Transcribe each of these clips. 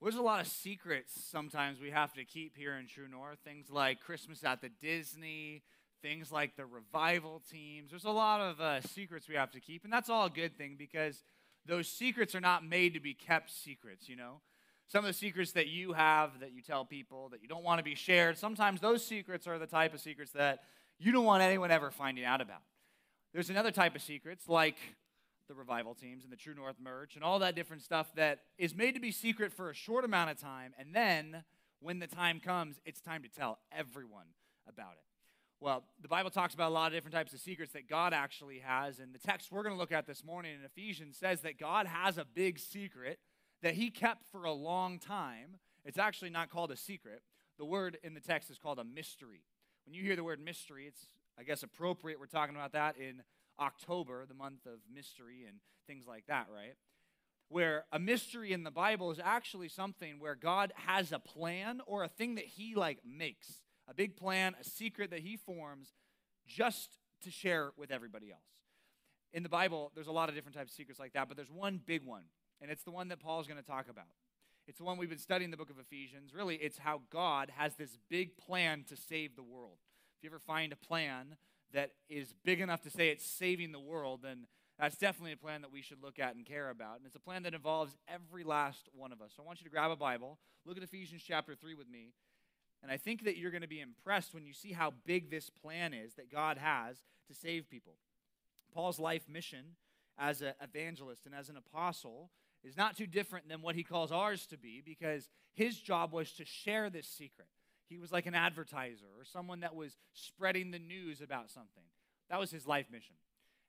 There's a lot of secrets sometimes we have to keep here in True North. Things like Christmas at the Disney, things like the revival teams. There's a lot of uh, secrets we have to keep, and that's all a good thing because those secrets are not made to be kept secrets, you know? Some of the secrets that you have that you tell people that you don't want to be shared, sometimes those secrets are the type of secrets that you don't want anyone ever finding out about. There's another type of secrets like the revival teams and the True North merch and all that different stuff that is made to be secret for a short amount of time. And then when the time comes, it's time to tell everyone about it. Well, the Bible talks about a lot of different types of secrets that God actually has. And the text we're going to look at this morning in Ephesians says that God has a big secret that he kept for a long time. It's actually not called a secret. The word in the text is called a mystery. When you hear the word mystery, it's, I guess, appropriate. We're talking about that in October, the month of mystery and things like that, right? Where a mystery in the Bible is actually something where God has a plan or a thing that he like makes, a big plan, a secret that he forms just to share with everybody else. In the Bible, there's a lot of different types of secrets like that, but there's one big one, and it's the one that Paul's going to talk about. It's the one we've been studying the book of Ephesians. Really, it's how God has this big plan to save the world. If you ever find a plan that is big enough to say it's saving the world, then that's definitely a plan that we should look at and care about. And it's a plan that involves every last one of us. So I want you to grab a Bible, look at Ephesians chapter 3 with me. And I think that you're going to be impressed when you see how big this plan is that God has to save people. Paul's life mission as an evangelist and as an apostle is not too different than what he calls ours to be because his job was to share this secret. He was like an advertiser or someone that was spreading the news about something. That was his life mission.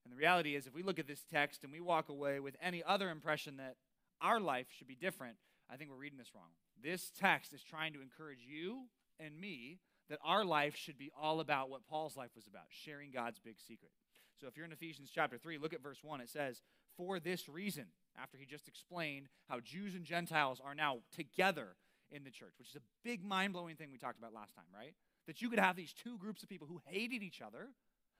And the reality is, if we look at this text and we walk away with any other impression that our life should be different, I think we're reading this wrong. This text is trying to encourage you and me that our life should be all about what Paul's life was about sharing God's big secret. So if you're in Ephesians chapter 3, look at verse 1. It says, For this reason, after he just explained how Jews and Gentiles are now together in the church, which is a big mind blowing thing we talked about last time, right? That you could have these two groups of people who hated each other,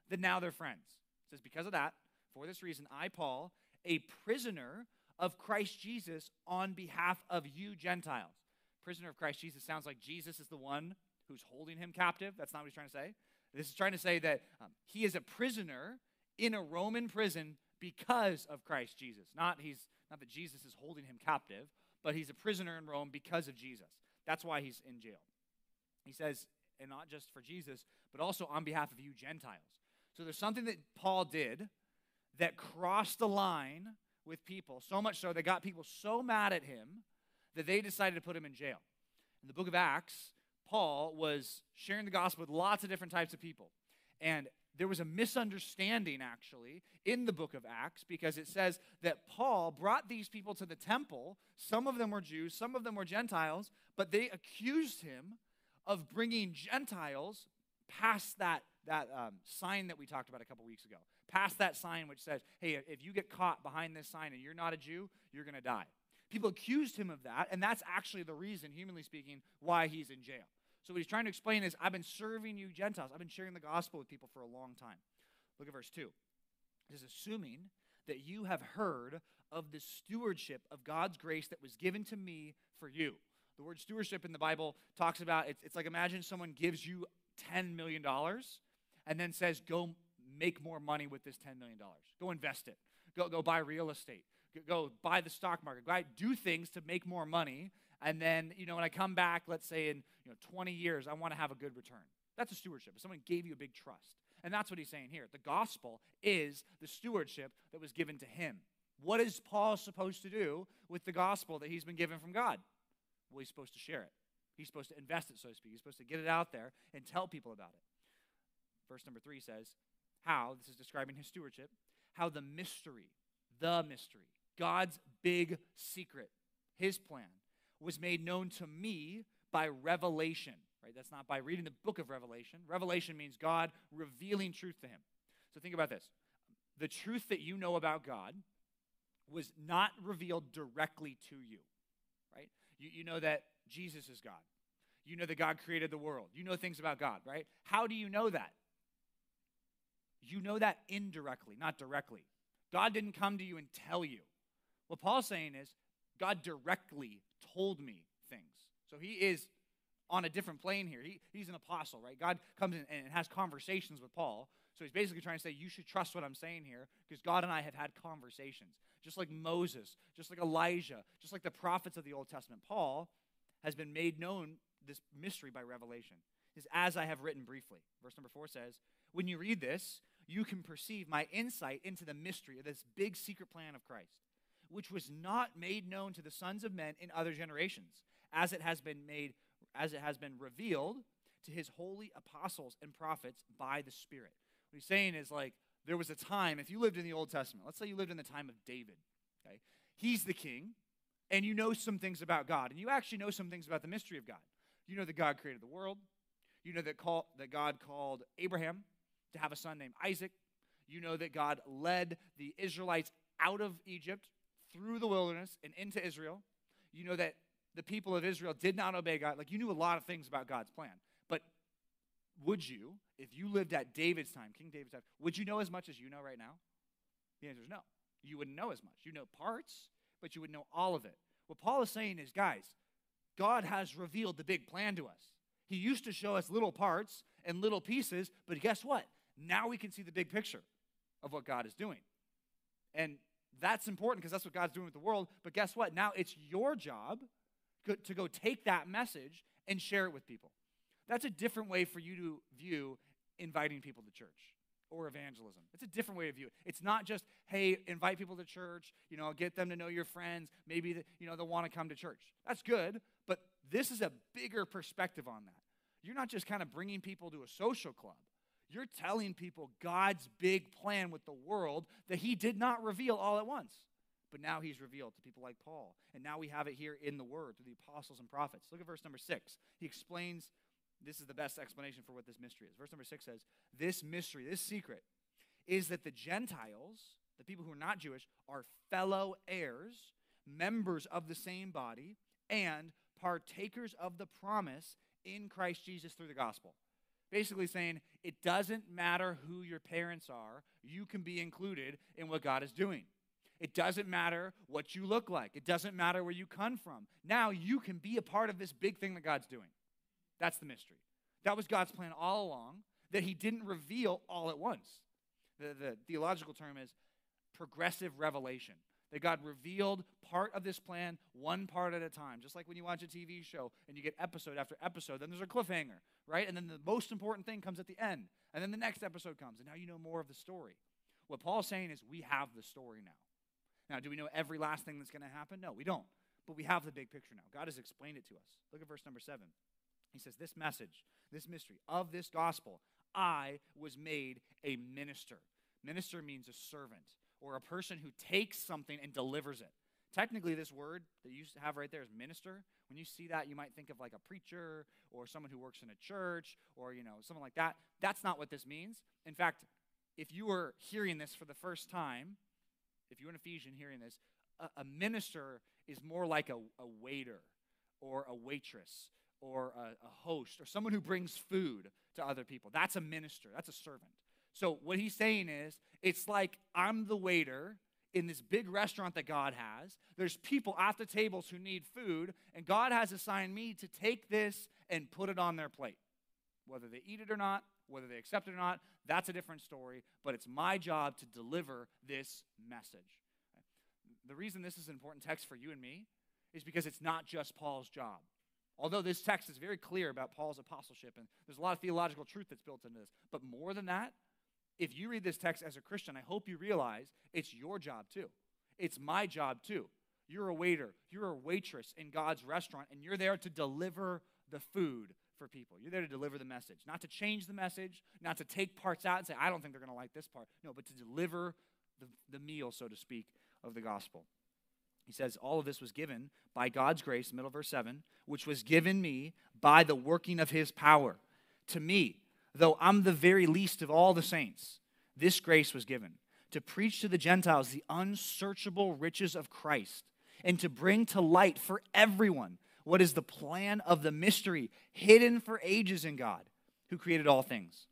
that now they're friends. It says, Because of that, for this reason, I, Paul, a prisoner of Christ Jesus on behalf of you Gentiles. Prisoner of Christ Jesus sounds like Jesus is the one who's holding him captive. That's not what he's trying to say. This is trying to say that um, he is a prisoner in a Roman prison because of Christ Jesus. Not he's not that Jesus is holding him captive, but he's a prisoner in Rome because of Jesus. That's why he's in jail. He says, and not just for Jesus, but also on behalf of you Gentiles. So there's something that Paul did that crossed the line with people, so much so they got people so mad at him that they decided to put him in jail. In the book of Acts, Paul was sharing the gospel with lots of different types of people. And there was a misunderstanding actually in the book of Acts because it says that Paul brought these people to the temple. Some of them were Jews, some of them were Gentiles, but they accused him of bringing Gentiles past that, that um, sign that we talked about a couple weeks ago, past that sign which says, hey, if you get caught behind this sign and you're not a Jew, you're going to die. People accused him of that, and that's actually the reason, humanly speaking, why he's in jail. So, what he's trying to explain is I've been serving you Gentiles, I've been sharing the gospel with people for a long time. Look at verse 2. It is assuming that you have heard of the stewardship of God's grace that was given to me for you. The word stewardship in the Bible talks about it's, it's like imagine someone gives you $10 million and then says, go make more money with this $10 million. Go invest it. Go, go buy real estate. Go, go buy the stock market. Go do things to make more money and then you know when i come back let's say in you know 20 years i want to have a good return. That's a stewardship. If someone gave you a big trust. And that's what he's saying here. The gospel is the stewardship that was given to him. What is paul supposed to do with the gospel that he's been given from god? Well he's supposed to share it. He's supposed to invest it so to speak. He's supposed to get it out there and tell people about it. Verse number three says how this is describing his stewardship how the mystery the mystery god's big secret his plan was made known to me by revelation, right? That's not by reading the book of Revelation. Revelation means God revealing truth to him. So think about this the truth that you know about God was not revealed directly to you, right? You, you know that Jesus is God. You know that God created the world. You know things about God, right? How do you know that? You know that indirectly, not directly. God didn't come to you and tell you. What Paul's saying is God directly told me things. So he is on a different plane here. He, he's an apostle, right? God comes in and has conversations with Paul. So he's basically trying to say, You should trust what I'm saying here because God and I have had conversations. Just like Moses, just like Elijah, just like the prophets of the Old Testament. Paul has been made known this mystery by revelation. Is as I have written briefly. Verse number four says, When you read this, you can perceive my insight into the mystery of this big secret plan of Christ, which was not made known to the sons of men in other generations, as it has been made, as it has been revealed to his holy apostles and prophets by the Spirit. What he's saying is like there was a time, if you lived in the Old Testament, let's say you lived in the time of David, okay? He's the king, and you know some things about God, and you actually know some things about the mystery of God. You know that God created the world. You know that, call, that God called Abraham to have a son named Isaac. You know that God led the Israelites out of Egypt through the wilderness and into Israel. You know that the people of Israel did not obey God. Like you knew a lot of things about God's plan. But would you, if you lived at David's time, King David's time, would you know as much as you know right now? The answer is no. You wouldn't know as much. You know parts, but you wouldn't know all of it. What Paul is saying is, guys, God has revealed the big plan to us. He used to show us little parts and little pieces, but guess what? Now we can see the big picture of what God is doing. And that's important because that's what God's doing with the world. But guess what? Now it's your job to go take that message and share it with people. That's a different way for you to view inviting people to church or evangelism. It's a different way of view it. It's not just, hey, invite people to church, you know, get them to know your friends, maybe the, you know they'll want to come to church. That's good, but this is a bigger perspective on that. You're not just kind of bringing people to a social club. You're telling people God's big plan with the world that he did not reveal all at once. But now he's revealed to people like Paul. And now we have it here in the word through the apostles and prophets. Look at verse number six. He explains this is the best explanation for what this mystery is. Verse number six says, This mystery, this secret, is that the Gentiles, the people who are not Jewish, are fellow heirs, members of the same body, and partakers of the promise in Christ Jesus through the gospel. Basically, saying it doesn't matter who your parents are, you can be included in what God is doing. It doesn't matter what you look like, it doesn't matter where you come from. Now you can be a part of this big thing that God's doing. That's the mystery. That was God's plan all along that He didn't reveal all at once. The, the theological term is progressive revelation that God revealed part of this plan one part at a time. Just like when you watch a TV show and you get episode after episode, then there's a cliffhanger, right? And then the most important thing comes at the end. And then the next episode comes, and now you know more of the story. What Paul's saying is we have the story now. Now, do we know every last thing that's going to happen? No, we don't. But we have the big picture now. God has explained it to us. Look at verse number seven. He says, This message, this mystery of this gospel, I was made a minister. Minister means a servant or a person who takes something and delivers it. Technically, this word that you have right there is minister. When you see that, you might think of like a preacher or someone who works in a church or, you know, someone like that. That's not what this means. In fact, if you were hearing this for the first time, if you're an Ephesian hearing this, a, a minister is more like a, a, waiter or a waitress or a, a host or someone who brings food to other people. That's a minister, that's a servant. So, what he's saying is, it's like I'm the waiter in this big restaurant that God has. There's people at the tables who need food, and God has assigned me to take this and put it on their plate. Whether they eat it or not, whether they accept it or not, that's a different story, but it's my job to deliver this message. The reason this is an important text for you and me is because it's not just Paul's job. Although this text is very clear about Paul's apostleship, and there's a lot of theological truth that's built into this, but more than that, if you read this text as a Christian, I hope you realize it's your job too. It's my job too. You're a waiter, you're a waitress in God's restaurant, and you're there to deliver the food for people. You're there to deliver the message, not to change the message, not to take parts out and say, I don't think they're going to like this part. No, but to deliver the, the meal, so to speak, of the gospel. He says, All of this was given by God's grace, middle verse 7, which was given me by the working of his power. To me, though I'm the very least of all the saints, this grace was given to preach to the Gentiles the unsearchable riches of Christ and to bring to light for everyone what is the plan of the mystery hidden for ages in God who created all things,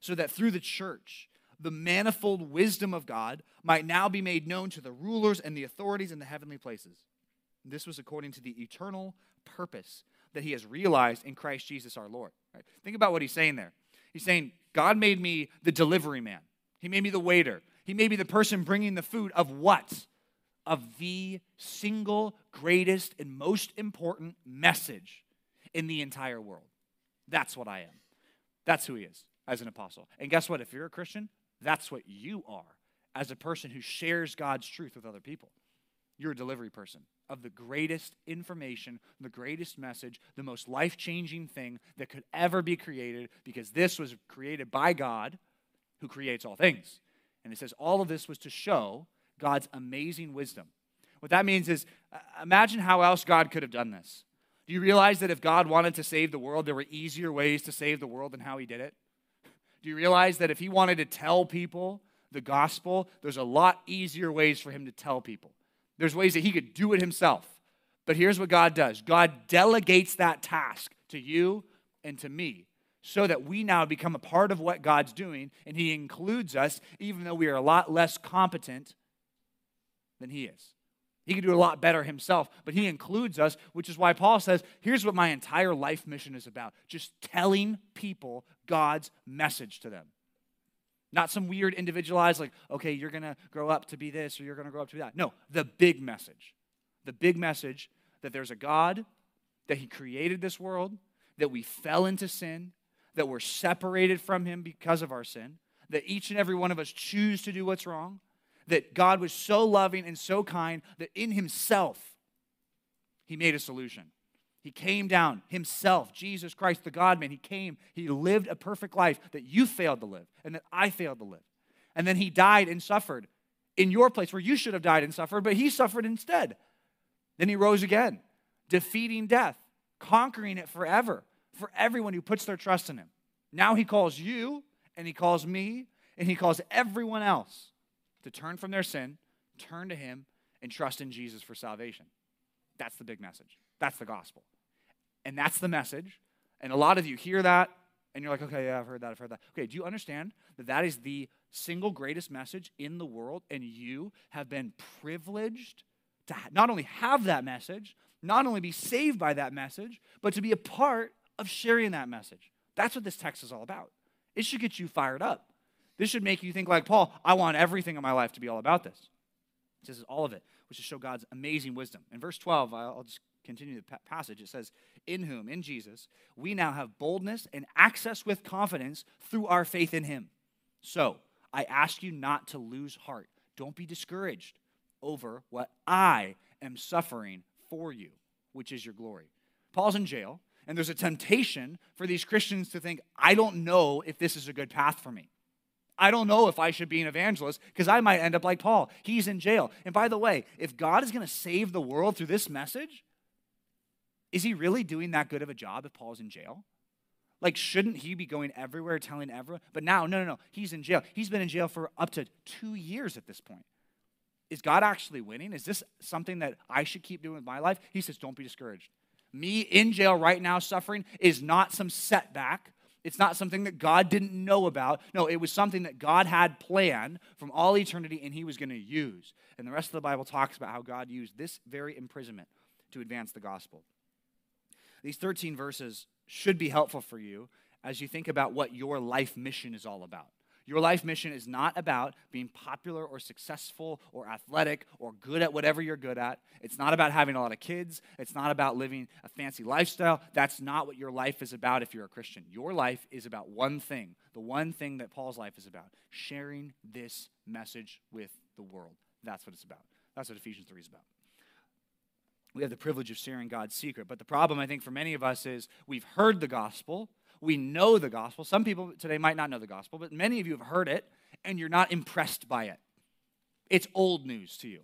so that through the church, the manifold wisdom of God might now be made known to the rulers and the authorities in the heavenly places. This was according to the eternal purpose that he has realized in Christ Jesus our Lord. Right? Think about what he's saying there. He's saying, God made me the delivery man, He made me the waiter, He made me the person bringing the food of what? Of the single greatest and most important message in the entire world. That's what I am. That's who He is as an apostle. And guess what? If you're a Christian, that's what you are as a person who shares God's truth with other people. You're a delivery person of the greatest information, the greatest message, the most life changing thing that could ever be created because this was created by God who creates all things. And it says all of this was to show God's amazing wisdom. What that means is uh, imagine how else God could have done this. Do you realize that if God wanted to save the world, there were easier ways to save the world than how he did it? Do you realize that if he wanted to tell people the gospel, there's a lot easier ways for him to tell people? There's ways that he could do it himself. But here's what God does God delegates that task to you and to me so that we now become a part of what God's doing, and He includes us, even though we are a lot less competent than He is. He can do a lot better himself, but He includes us, which is why Paul says, Here's what my entire life mission is about just telling people God's message to them. Not some weird individualized, like, okay, you're going to grow up to be this or you're going to grow up to be that. No, the big message. The big message that there's a God, that He created this world, that we fell into sin, that we're separated from Him because of our sin, that each and every one of us choose to do what's wrong, that God was so loving and so kind that in Himself, He made a solution. He came down himself, Jesus Christ, the God man. He came, he lived a perfect life that you failed to live and that I failed to live. And then he died and suffered in your place where you should have died and suffered, but he suffered instead. Then he rose again, defeating death, conquering it forever for everyone who puts their trust in him. Now he calls you and he calls me and he calls everyone else to turn from their sin, turn to him, and trust in Jesus for salvation. That's the big message. That's the gospel. And that's the message. And a lot of you hear that and you're like, okay, yeah, I've heard that, I've heard that. Okay, do you understand that that is the single greatest message in the world and you have been privileged to not only have that message, not only be saved by that message, but to be a part of sharing that message? That's what this text is all about. It should get you fired up. This should make you think like Paul, I want everything in my life to be all about this. This is all of it, which is show God's amazing wisdom. In verse 12, I'll just continue the passage, it says, In whom, in Jesus, we now have boldness and access with confidence through our faith in him. So, I ask you not to lose heart. Don't be discouraged over what I am suffering for you, which is your glory. Paul's in jail, and there's a temptation for these Christians to think, I don't know if this is a good path for me. I don't know if I should be an evangelist because I might end up like Paul. He's in jail. And by the way, if God is going to save the world through this message, is he really doing that good of a job if Paul's in jail? Like, shouldn't he be going everywhere telling everyone? But now, no, no, no. He's in jail. He's been in jail for up to two years at this point. Is God actually winning? Is this something that I should keep doing with my life? He says, don't be discouraged. Me in jail right now suffering is not some setback. It's not something that God didn't know about. No, it was something that God had planned from all eternity and he was going to use. And the rest of the Bible talks about how God used this very imprisonment to advance the gospel. These 13 verses should be helpful for you as you think about what your life mission is all about. Your life mission is not about being popular or successful or athletic or good at whatever you're good at. It's not about having a lot of kids. It's not about living a fancy lifestyle. That's not what your life is about if you're a Christian. Your life is about one thing, the one thing that Paul's life is about sharing this message with the world. That's what it's about. That's what Ephesians 3 is about we have the privilege of sharing God's secret. But the problem, I think, for many of us is we've heard the gospel, we know the gospel. Some people today might not know the gospel, but many of you have heard it and you're not impressed by it. It's old news to you.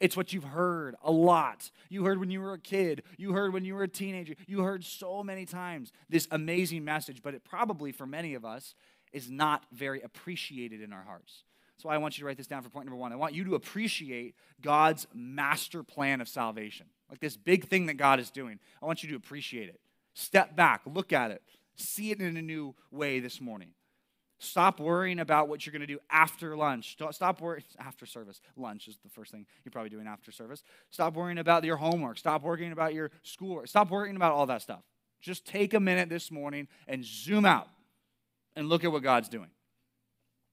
It's what you've heard a lot. You heard when you were a kid. You heard when you were a teenager. You heard so many times this amazing message, but it probably for many of us is not very appreciated in our hearts. Why I want you to write this down for point number one. I want you to appreciate God's master plan of salvation, like this big thing that God is doing. I want you to appreciate it. Step back, look at it, see it in a new way this morning. Stop worrying about what you're going to do after lunch. Stop worrying after service. Lunch is the first thing you're probably doing after service. Stop worrying about your homework. Stop worrying about your schoolwork. Stop worrying about all that stuff. Just take a minute this morning and zoom out and look at what God's doing.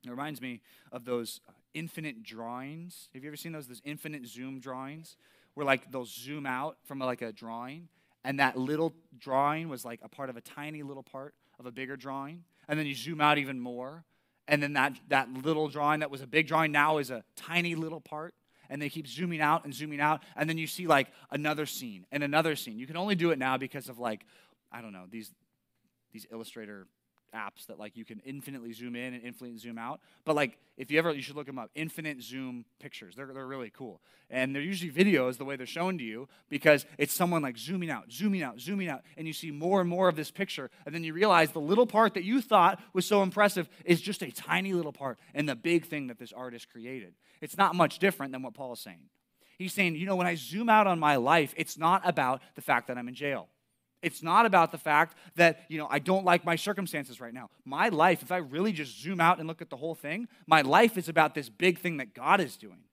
It reminds me of those uh, infinite drawings. Have you ever seen those? Those infinite zoom drawings where like they'll zoom out from like a drawing, and that little drawing was like a part of a tiny little part of a bigger drawing, and then you zoom out even more, and then that that little drawing that was a big drawing now is a tiny little part, and they keep zooming out and zooming out, and then you see like another scene and another scene. You can only do it now because of like I don't know, these these Illustrator apps that like you can infinitely zoom in and infinitely zoom out. But like if you ever you should look them up, infinite zoom pictures. They're they're really cool. And they're usually videos the way they're shown to you because it's someone like zooming out, zooming out, zooming out, and you see more and more of this picture, and then you realize the little part that you thought was so impressive is just a tiny little part in the big thing that this artist created. It's not much different than what Paul is saying. He's saying, you know, when I zoom out on my life, it's not about the fact that I'm in jail. It's not about the fact that, you know, I don't like my circumstances right now. My life, if I really just zoom out and look at the whole thing, my life is about this big thing that God is doing.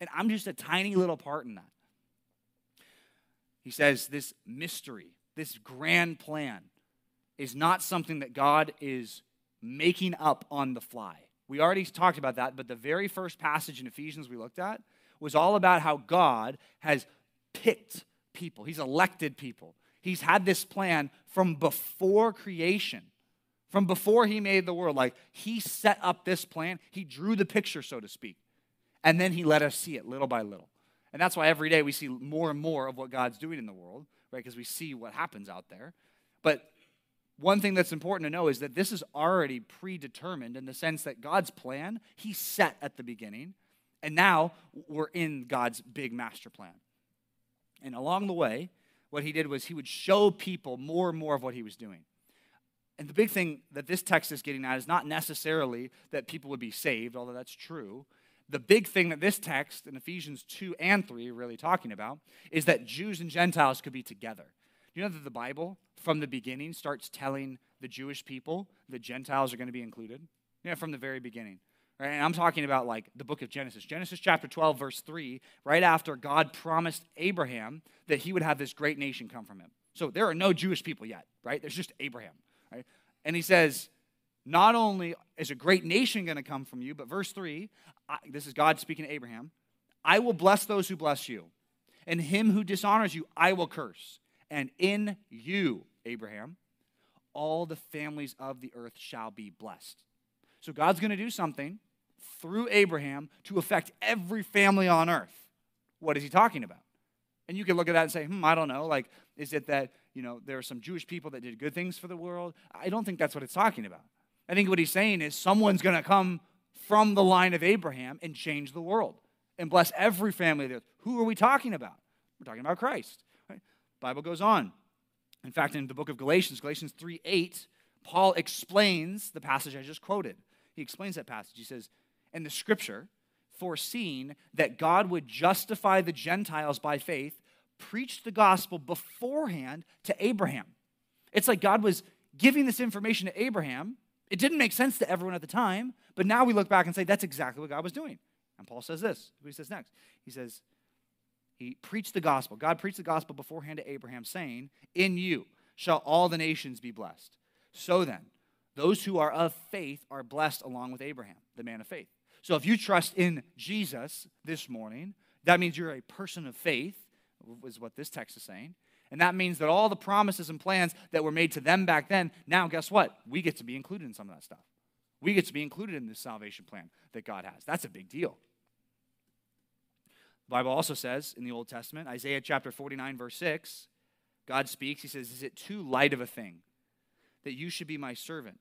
And I'm just a tiny little part in that. He says this mystery, this grand plan, is not something that God is making up on the fly. We already talked about that, but the very first passage in Ephesians we looked at was all about how God has picked people, He's elected people. He's had this plan from before creation, from before he made the world. Like he set up this plan, he drew the picture, so to speak, and then he let us see it little by little. And that's why every day we see more and more of what God's doing in the world, right? Because we see what happens out there. But one thing that's important to know is that this is already predetermined in the sense that God's plan, he set at the beginning, and now we're in God's big master plan. And along the way, what he did was he would show people more and more of what he was doing. And the big thing that this text is getting at is not necessarily that people would be saved, although that's true. The big thing that this text in Ephesians 2 and 3 are really talking about is that Jews and Gentiles could be together. You know that the Bible, from the beginning, starts telling the Jewish people that Gentiles are going to be included? Yeah, from the very beginning. Right? And I'm talking about like the book of Genesis. Genesis chapter 12, verse 3, right after God promised Abraham that he would have this great nation come from him. So there are no Jewish people yet, right? There's just Abraham, right? And he says, not only is a great nation going to come from you, but verse 3, I, this is God speaking to Abraham, I will bless those who bless you, and him who dishonors you, I will curse. And in you, Abraham, all the families of the earth shall be blessed. So God's going to do something through Abraham to affect every family on earth. What is he talking about? And you can look at that and say, hmm, I don't know. Like, is it that, you know, there are some Jewish people that did good things for the world? I don't think that's what it's talking about. I think what he's saying is someone's going to come from the line of Abraham and change the world and bless every family there. Who are we talking about? We're talking about Christ. Right? Bible goes on. In fact, in the book of Galatians, Galatians 3 8, Paul explains the passage I just quoted. He explains that passage. He says, in the scripture, foreseeing that God would justify the Gentiles by faith, preached the gospel beforehand to Abraham. It's like God was giving this information to Abraham. It didn't make sense to everyone at the time, but now we look back and say that's exactly what God was doing. And Paul says this. What he says next? He says, He preached the gospel. God preached the gospel beforehand to Abraham, saying, In you shall all the nations be blessed. So then, those who are of faith are blessed along with Abraham, the man of faith. So if you trust in Jesus this morning, that means you're a person of faith, is what this text is saying. And that means that all the promises and plans that were made to them back then, now guess what? We get to be included in some of that stuff. We get to be included in this salvation plan that God has. That's a big deal. The Bible also says in the Old Testament, Isaiah chapter 49, verse 6, God speaks. He says, Is it too light of a thing that you should be my servant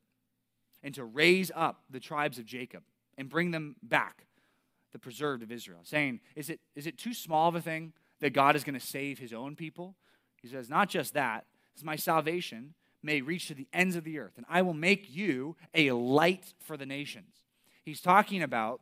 and to raise up the tribes of Jacob? And bring them back, the preserved of Israel, saying, Is it, is it too small of a thing that God is going to save his own people? He says, Not just that, is my salvation may reach to the ends of the earth, and I will make you a light for the nations. He's talking about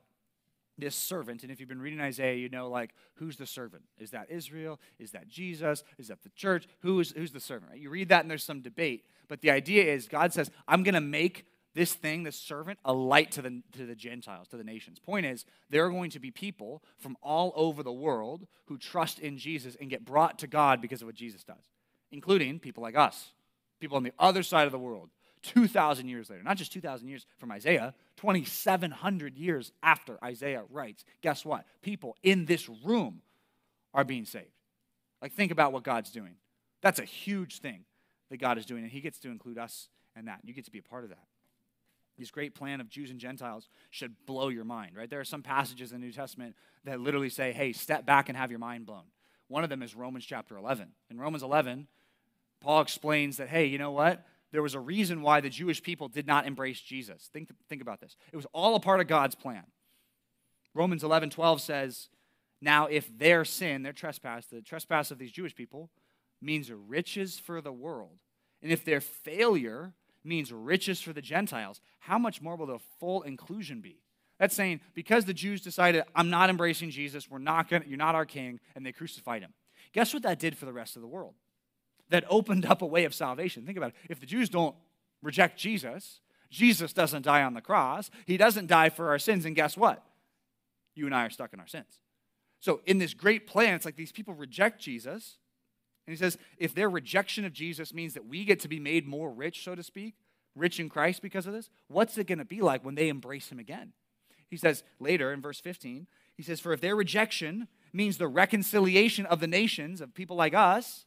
this servant, and if you've been reading Isaiah, you know, like, who's the servant? Is that Israel? Is that Jesus? Is that the church? Who is, who's the servant? Right? You read that, and there's some debate. But the idea is God says, I'm going to make this thing, this servant, a light to the, to the Gentiles, to the nations. Point is, there are going to be people from all over the world who trust in Jesus and get brought to God because of what Jesus does, including people like us, people on the other side of the world, 2,000 years later. Not just 2,000 years from Isaiah, 2,700 years after Isaiah writes. Guess what? People in this room are being saved. Like, think about what God's doing. That's a huge thing that God is doing, and He gets to include us in that. You get to be a part of that. This great plan of Jews and Gentiles should blow your mind, right? There are some passages in the New Testament that literally say, hey, step back and have your mind blown. One of them is Romans chapter 11. In Romans 11, Paul explains that, hey, you know what? There was a reason why the Jewish people did not embrace Jesus. Think, think about this. It was all a part of God's plan. Romans 11, 12 says, Now if their sin, their trespass, the trespass of these Jewish people, means riches for the world, and if their failure means riches for the Gentiles, how much more will the full inclusion be? That's saying because the Jews decided, I'm not embracing Jesus, we're not gonna, you're not our king, and they crucified him. Guess what that did for the rest of the world? That opened up a way of salvation. Think about it. If the Jews don't reject Jesus, Jesus doesn't die on the cross, he doesn't die for our sins, and guess what? You and I are stuck in our sins. So, in this great plan, it's like these people reject Jesus, and he says, if their rejection of Jesus means that we get to be made more rich, so to speak, rich in Christ because of this, what's it going to be like when they embrace him again? He says later in verse 15, he says, For if their rejection means the reconciliation of the nations, of people like us,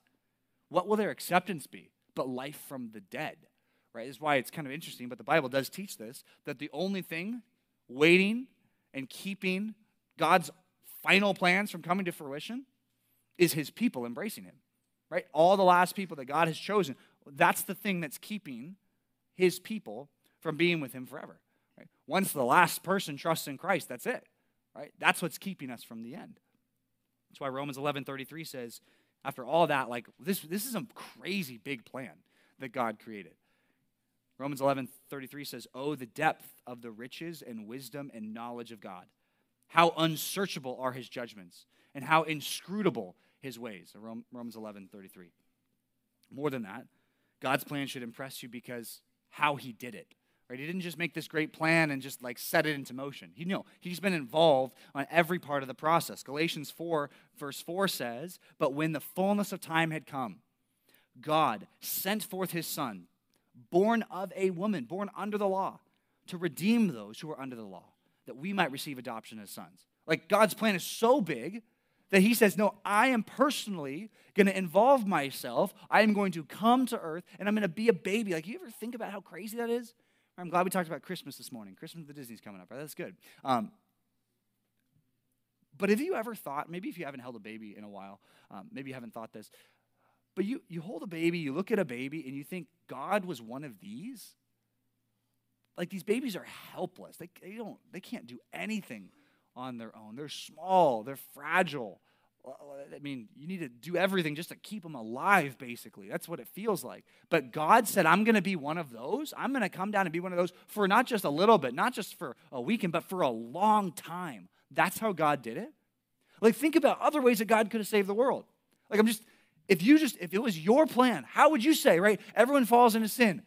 what will their acceptance be? But life from the dead. Right? This is why it's kind of interesting, but the Bible does teach this that the only thing waiting and keeping God's final plans from coming to fruition is his people embracing him right? All the last people that God has chosen, that's the thing that's keeping his people from being with him forever. Right? Once the last person trusts in Christ, that's it. Right? That's what's keeping us from the end. That's why Romans 11:33 says, after all that, like this, this is a crazy big plan that God created. Romans 11:33 says, "Oh, the depth of the riches and wisdom and knowledge of God. How unsearchable are his judgments, and how inscrutable his ways. Romans 11 33. More than that, God's plan should impress you because how he did it. Right? He didn't just make this great plan and just like set it into motion. He no, he's been involved on every part of the process. Galatians 4, verse 4 says, But when the fullness of time had come, God sent forth his son, born of a woman, born under the law, to redeem those who are under the law, that we might receive adoption as sons. Like God's plan is so big that he says, No, I am personally going to involve myself. I am going to come to earth and I'm going to be a baby. Like, you ever think about how crazy that is? I'm glad we talked about Christmas this morning. Christmas the Disney's coming up, right? That's good. Um, but have you ever thought, maybe if you haven't held a baby in a while, um, maybe you haven't thought this, but you, you hold a baby, you look at a baby, and you think God was one of these? Like these babies are helpless. They, they don't they can't do anything on their own. They're small, they're fragile. I mean, you need to do everything just to keep them alive, basically. That's what it feels like. But God said, I'm going to be one of those. I'm going to come down and be one of those for not just a little bit, not just for a weekend, but for a long time. That's how God did it. Like, think about other ways that God could have saved the world. Like, I'm just, if you just, if it was your plan, how would you say, right? Everyone falls into sin.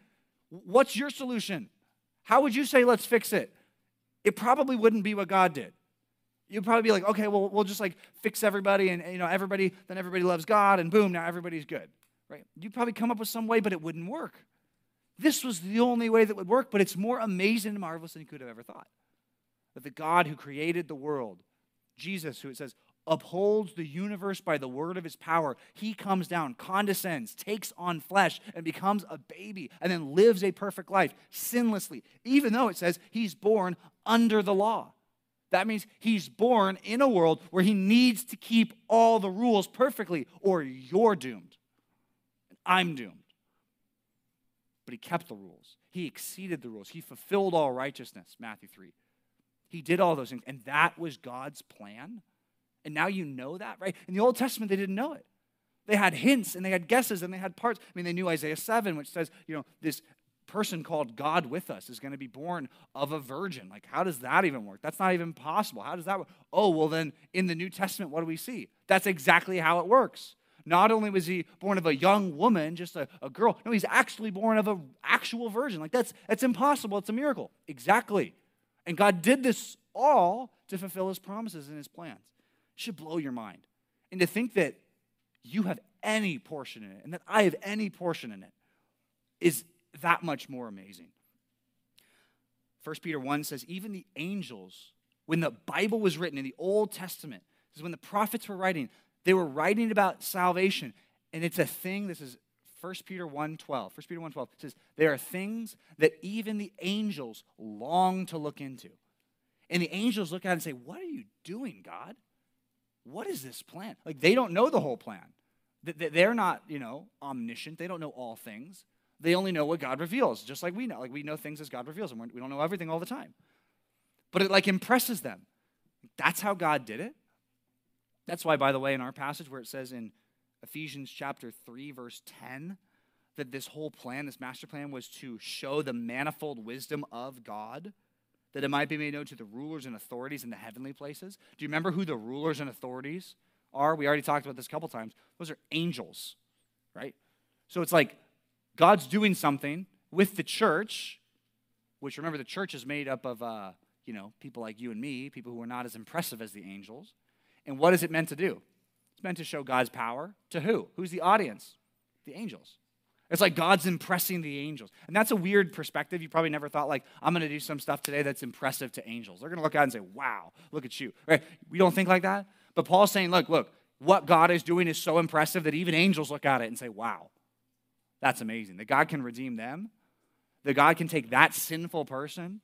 What's your solution? How would you say, let's fix it? It probably wouldn't be what God did. You'd probably be like, okay, well, we'll just like fix everybody and, you know, everybody, then everybody loves God and boom, now everybody's good, right? You'd probably come up with some way, but it wouldn't work. This was the only way that would work, but it's more amazing and marvelous than you could have ever thought. That the God who created the world, Jesus, who it says, upholds the universe by the word of his power. He comes down, condescends, takes on flesh, and becomes a baby, and then lives a perfect life sinlessly, even though it says he's born under the law. That means he's born in a world where he needs to keep all the rules perfectly, or you're doomed. I'm doomed. But he kept the rules. He exceeded the rules. He fulfilled all righteousness, Matthew 3. He did all those things. And that was God's plan. And now you know that, right? In the Old Testament, they didn't know it. They had hints and they had guesses and they had parts. I mean, they knew Isaiah 7, which says, you know, this person called God with us is going to be born of a virgin. Like, how does that even work? That's not even possible. How does that work? Oh, well, then in the New Testament, what do we see? That's exactly how it works. Not only was he born of a young woman, just a, a girl, no, he's actually born of an actual virgin. Like that's that's impossible. It's a miracle. Exactly. And God did this all to fulfill his promises and his plans. It should blow your mind. And to think that you have any portion in it and that I have any portion in it is that much more amazing. 1 Peter 1 says, even the angels, when the Bible was written in the Old Testament, this is when the prophets were writing, they were writing about salvation. And it's a thing, this is 1 Peter 1 12. 1 Peter 1 12 says, There are things that even the angels long to look into. And the angels look at it and say, What are you doing, God? What is this plan? Like, they don't know the whole plan. They're not, you know, omniscient. They don't know all things. They only know what God reveals, just like we know. Like, we know things as God reveals them. We don't know everything all the time. But it, like, impresses them. That's how God did it. That's why, by the way, in our passage where it says in Ephesians chapter 3, verse 10, that this whole plan, this master plan, was to show the manifold wisdom of God, that it might be made known to the rulers and authorities in the heavenly places. Do you remember who the rulers and authorities are? We already talked about this a couple times. Those are angels, right? So it's like God's doing something with the church, which remember, the church is made up of, uh, you know, people like you and me, people who are not as impressive as the angels. And what is it meant to do? It's meant to show God's power to who? Who's the audience? The angels. It's like God's impressing the angels. And that's a weird perspective. You probably never thought, like, I'm going to do some stuff today that's impressive to angels. They're going to look at and say, wow, look at you. Right? We don't think like that. But Paul's saying, look, look, what God is doing is so impressive that even angels look at it and say, wow, that's amazing. That God can redeem them. That God can take that sinful person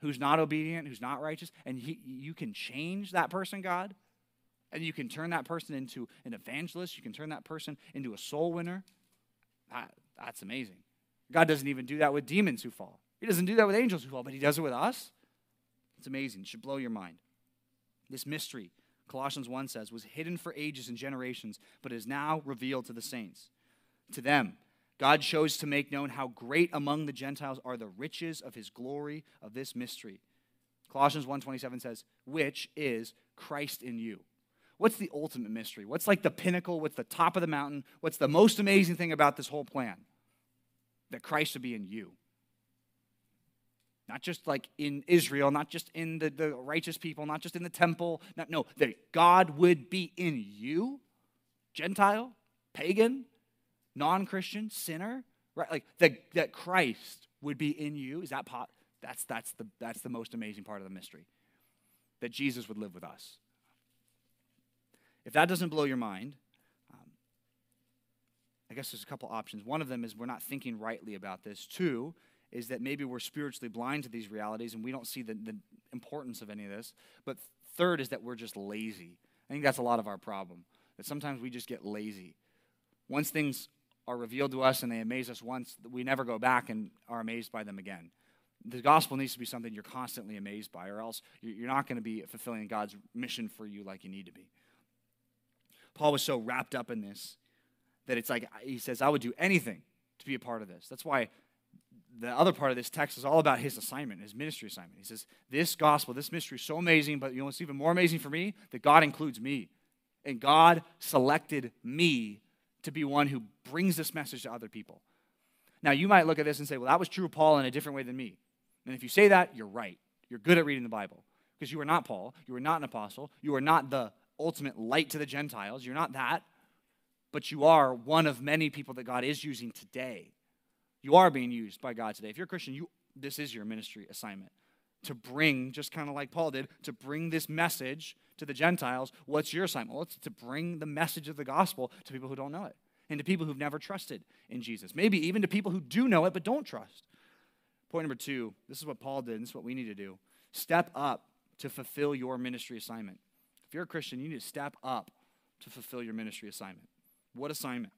who's not obedient, who's not righteous, and he, you can change that person, God. And you can turn that person into an evangelist. You can turn that person into a soul winner. That, that's amazing. God doesn't even do that with demons who fall. He doesn't do that with angels who fall, but He does it with us. It's amazing. It should blow your mind. This mystery, Colossians 1 says, was hidden for ages and generations, but is now revealed to the saints. To them, God chose to make known how great among the Gentiles are the riches of his glory of this mystery. Colossians 1:27 says, "Which is Christ in you." What's the ultimate mystery? What's like the pinnacle? What's the top of the mountain? What's the most amazing thing about this whole plan? That Christ would be in you. Not just like in Israel, not just in the, the righteous people, not just in the temple. Not, no, that God would be in you, Gentile, pagan, non Christian, sinner, right? Like that, that Christ would be in you. Is that pot? That's, that's, the, that's the most amazing part of the mystery. That Jesus would live with us. If that doesn't blow your mind, um, I guess there's a couple options. One of them is we're not thinking rightly about this. Two is that maybe we're spiritually blind to these realities and we don't see the, the importance of any of this. But third is that we're just lazy. I think that's a lot of our problem. That sometimes we just get lazy. Once things are revealed to us and they amaze us once, we never go back and are amazed by them again. The gospel needs to be something you're constantly amazed by, or else you're not going to be fulfilling God's mission for you like you need to be. Paul was so wrapped up in this that it's like he says, I would do anything to be a part of this. That's why the other part of this text is all about his assignment, his ministry assignment. He says, This gospel, this mystery is so amazing, but you know what's even more amazing for me? That God includes me. And God selected me to be one who brings this message to other people. Now, you might look at this and say, well, that was true of Paul in a different way than me. And if you say that, you're right. You're good at reading the Bible because you are not Paul. You are not an apostle. You are not the ultimate light to the Gentiles. You're not that. But you are one of many people that God is using today. You are being used by God today. If you're a Christian, you, this is your ministry assignment to bring, just kind of like Paul did, to bring this message to the Gentiles. What's your assignment? Well, it's to bring the message of the gospel to people who don't know it and to people who've never trusted in Jesus. Maybe even to people who do know it but don't trust. Point number two this is what Paul did, and this is what we need to do. Step up to fulfill your ministry assignment. If you're a Christian, you need to step up to fulfill your ministry assignment. What assignment?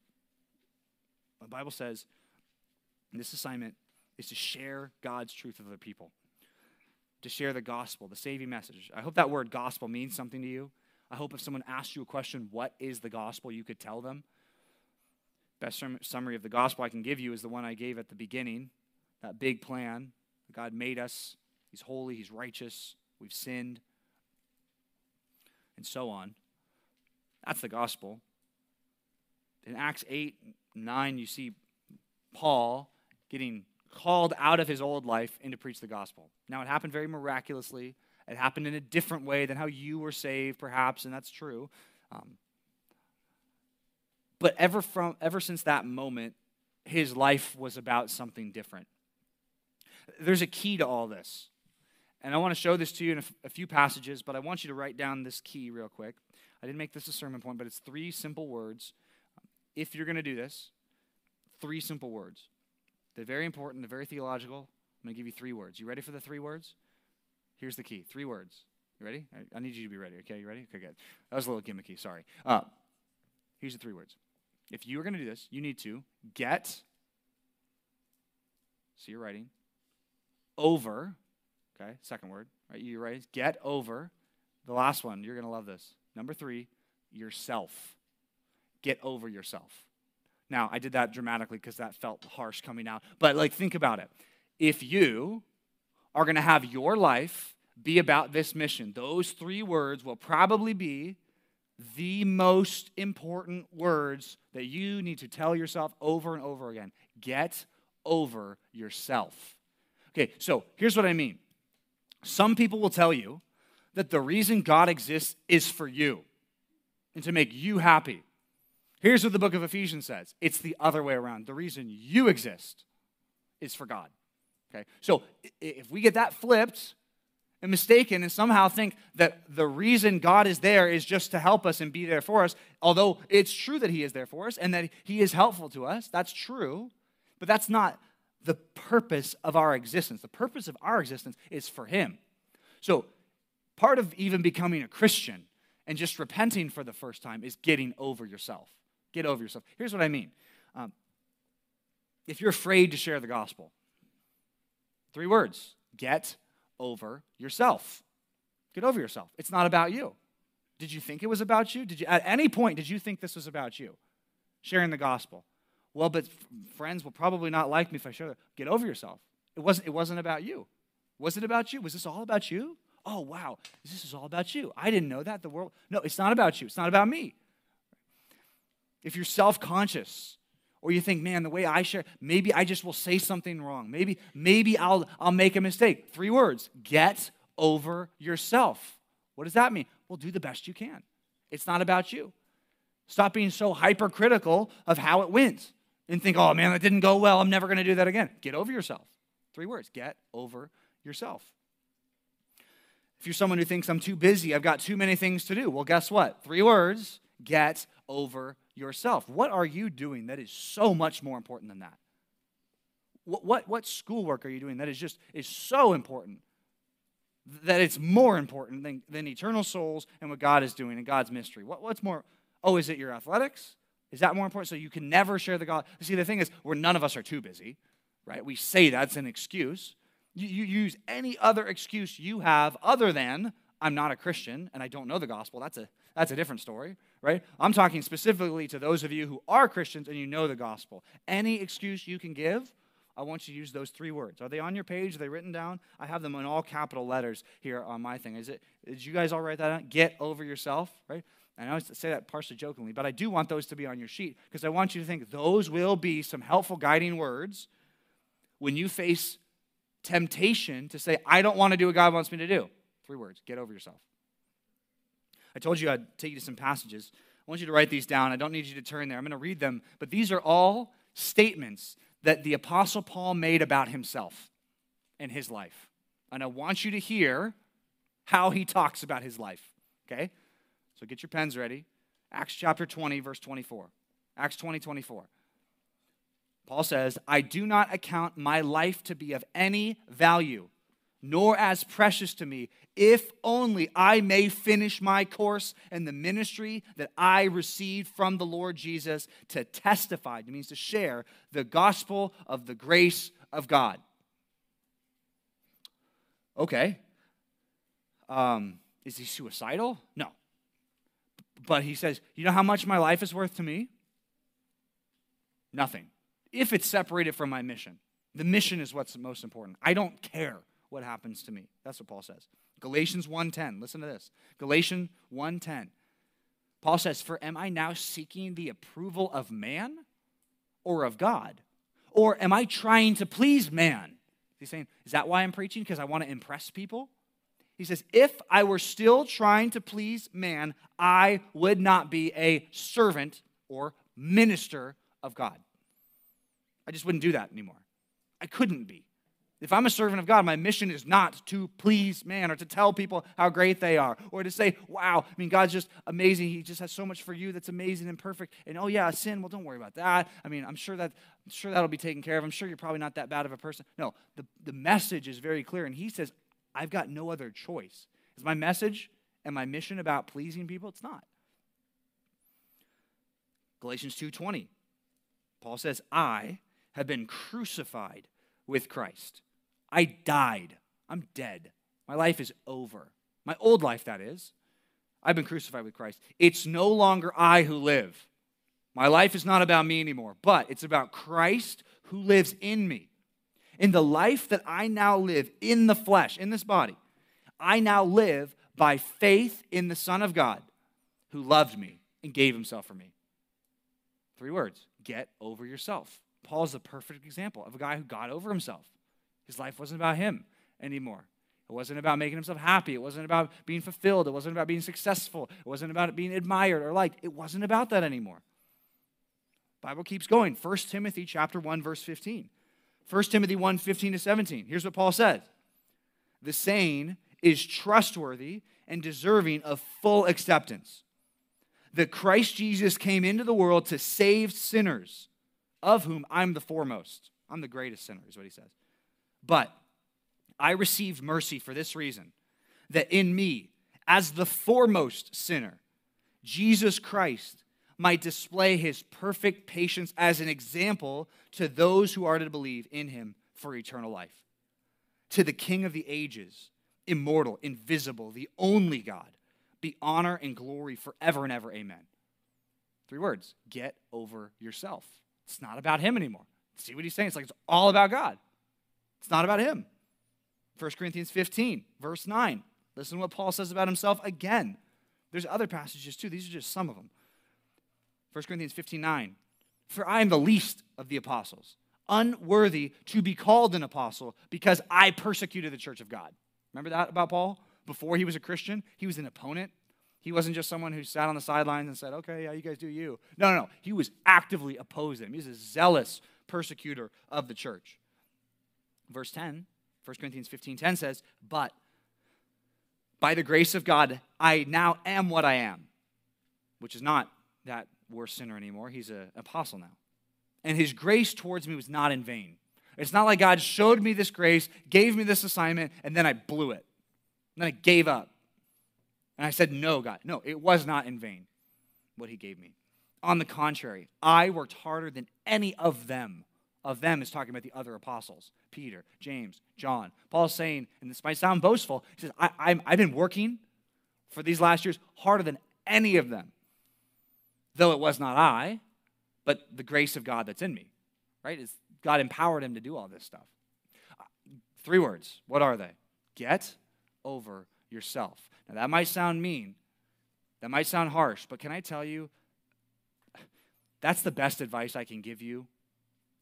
The Bible says this assignment is to share God's truth with other people, to share the gospel, the saving message. I hope that word gospel means something to you. I hope if someone asks you a question, what is the gospel, you could tell them. Best summary of the gospel I can give you is the one I gave at the beginning that big plan. God made us, He's holy, He's righteous, we've sinned, and so on. That's the gospel. in Acts 8, 9, you see Paul getting called out of his old life and to preach the gospel. Now, it happened very miraculously. It happened in a different way than how you were saved, perhaps, and that's true. Um, but ever from ever since that moment, his life was about something different. There's a key to all this. And I want to show this to you in a, few passages, but I want you to write down this key real quick. I didn't make this a sermon point, but it's three simple words. If you're going to do this, three simple words. They're very important, they're very theological. I'm going to give you three words. You ready for the three words? Here's the key three words. You ready? I, I need you to be ready. Okay, you ready? Okay, good. That was a little gimmicky, sorry. Uh, here's the three words. If you are going to do this, you need to get, see you're writing, over, okay, second word, right? You're right. Get over. The last one, you're going to love this. Number three, yourself. Get over yourself. Now, I did that dramatically because that felt harsh coming out. But, like, think about it. If you are going to have your life be about this mission, those three words will probably be the most important words that you need to tell yourself over and over again. Get over yourself. Okay, so here's what I mean. Some people will tell you that the reason God exists is for you and to make you happy. Here's what the book of Ephesians says it's the other way around. The reason you exist is for God. Okay, so if we get that flipped, and mistaken and somehow think that the reason God is there is just to help us and be there for us. Although it's true that He is there for us and that He is helpful to us, that's true, but that's not the purpose of our existence. The purpose of our existence is for Him. So, part of even becoming a Christian and just repenting for the first time is getting over yourself. Get over yourself. Here's what I mean um, if you're afraid to share the gospel, three words get over yourself. Get over yourself. It's not about you. Did you think it was about you? Did you at any point did you think this was about you? Sharing the gospel. Well, but friends will probably not like me if I share that. Get over yourself. It wasn't it wasn't about you. Was it about you? Was this all about you? Oh, wow. This is all about you. I didn't know that. The world No, it's not about you. It's not about me. If you're self-conscious, or you think, man, the way I share, maybe I just will say something wrong. Maybe, maybe I'll, I'll make a mistake. Three words get over yourself. What does that mean? Well, do the best you can. It's not about you. Stop being so hypercritical of how it went and think, oh man, that didn't go well. I'm never going to do that again. Get over yourself. Three words get over yourself. If you're someone who thinks I'm too busy, I've got too many things to do, well, guess what? Three words get over yourself. What are you doing that is so much more important than that? What, what, what schoolwork are you doing that is just is so important that it's more important than, than eternal souls and what God is doing and God's mystery? What, what's more? Oh, is it your athletics? Is that more important? So you can never share the God. See, the thing is, where none of us are too busy, right? We say that's an excuse. You, you use any other excuse you have other than I'm not a Christian and I don't know the gospel. That's a that's a different story, right? I'm talking specifically to those of you who are Christians and you know the gospel. Any excuse you can give, I want you to use those three words. Are they on your page? Are they written down? I have them in all capital letters here on my thing. Is it? Did you guys all write that? Get over yourself, right? And I always say that partially jokingly, but I do want those to be on your sheet because I want you to think those will be some helpful guiding words when you face temptation to say, I don't want to do what God wants me to do. Three words get over yourself. I told you I'd take you to some passages. I want you to write these down. I don't need you to turn there. I'm going to read them, but these are all statements that the Apostle Paul made about himself and his life. And I want you to hear how he talks about his life. Okay? So get your pens ready. Acts chapter 20, verse 24. Acts 20, 24. Paul says, I do not account my life to be of any value nor as precious to me, if only I may finish my course and the ministry that I received from the Lord Jesus to testify, it means to share the gospel of the grace of God. Okay. Um, is he suicidal? No. But he says, You know how much my life is worth to me? Nothing. If it's separated from my mission, the mission is what's most important. I don't care what happens to me. That's what Paul says. Galatians 1:10. Listen to this. Galatians 1:10. Paul says, For am I now seeking the approval of man or of God? Or am I trying to please man? He's saying, Is that why I'm preaching? Because I want to impress people? He says, If I were still trying to please man, I would not be a servant or minister of God. I just wouldn't do that anymore. I couldn't be. If I'm a servant of God, my mission is not to please man or to tell people how great they are or to say, wow, I mean, God's just amazing. He just has so much for you that's amazing and perfect. And oh, yeah, sin, well, don't worry about that. I mean, I'm sure that I'm sure that'll be taken care of. I'm sure you're probably not that bad of a person. No, the, the message is very clear. And he says, I've got no other choice. Is my message and my mission about pleasing people? It's not. Galatians 2:20. Paul says, "I have been crucified with Christ. I died. I'm dead. My life is over. My old life, that is. I've been crucified with Christ. It's no longer I who live. My life is not about me anymore, but it's about Christ who lives in me. In the life that I now live in the flesh, in this body, I now live by faith in the Son of God who loved me and gave himself for me. Three words get over yourself. Paul is a perfect example of a guy who got over himself. His life wasn't about him anymore. It wasn't about making himself happy. It wasn't about being fulfilled. It wasn't about being successful. It wasn't about being admired or liked. It wasn't about that anymore. Bible keeps going. 1 Timothy chapter 1 verse 15. 1 Timothy 1 15 to 17. Here's what Paul says. The saying is trustworthy and deserving of full acceptance. That Christ Jesus came into the world to save sinners of whom I'm the foremost. I'm the greatest sinner, is what he says. But I received mercy for this reason that in me, as the foremost sinner, Jesus Christ might display his perfect patience as an example to those who are to believe in him for eternal life. To the King of the ages, immortal, invisible, the only God, be honor and glory forever and ever. Amen. Three words get over yourself. It's not about him anymore. See what he's saying? It's like it's all about God. It's not about him. 1 Corinthians 15, verse 9. Listen to what Paul says about himself again. There's other passages too. These are just some of them. 1 Corinthians 15, 9. For I am the least of the apostles, unworthy to be called an apostle because I persecuted the church of God. Remember that about Paul? Before he was a Christian, he was an opponent he wasn't just someone who sat on the sidelines and said, okay, yeah, you guys do you. No, no, no. He was actively opposed them. He was a zealous persecutor of the church. Verse 10, 1 Corinthians 15 10 says, But by the grace of God, I now am what I am, which is not that worst sinner anymore. He's an apostle now. And his grace towards me was not in vain. It's not like God showed me this grace, gave me this assignment, and then I blew it. And then I gave up. And I said, No, God. No, it was not in vain what he gave me. On the contrary, I worked harder than any of them. Of them is talking about the other apostles Peter, James, John. Paul's saying, and this might sound boastful, he says, I, i I've been working for these last years harder than any of them. Though it was not I, but the grace of God that's in me, right? Is God empowered him to do all this stuff. Uh, three words. What are they? Get over yourself. Now, that might sound mean, that might sound harsh, but can I tell you, that's the best advice I can give you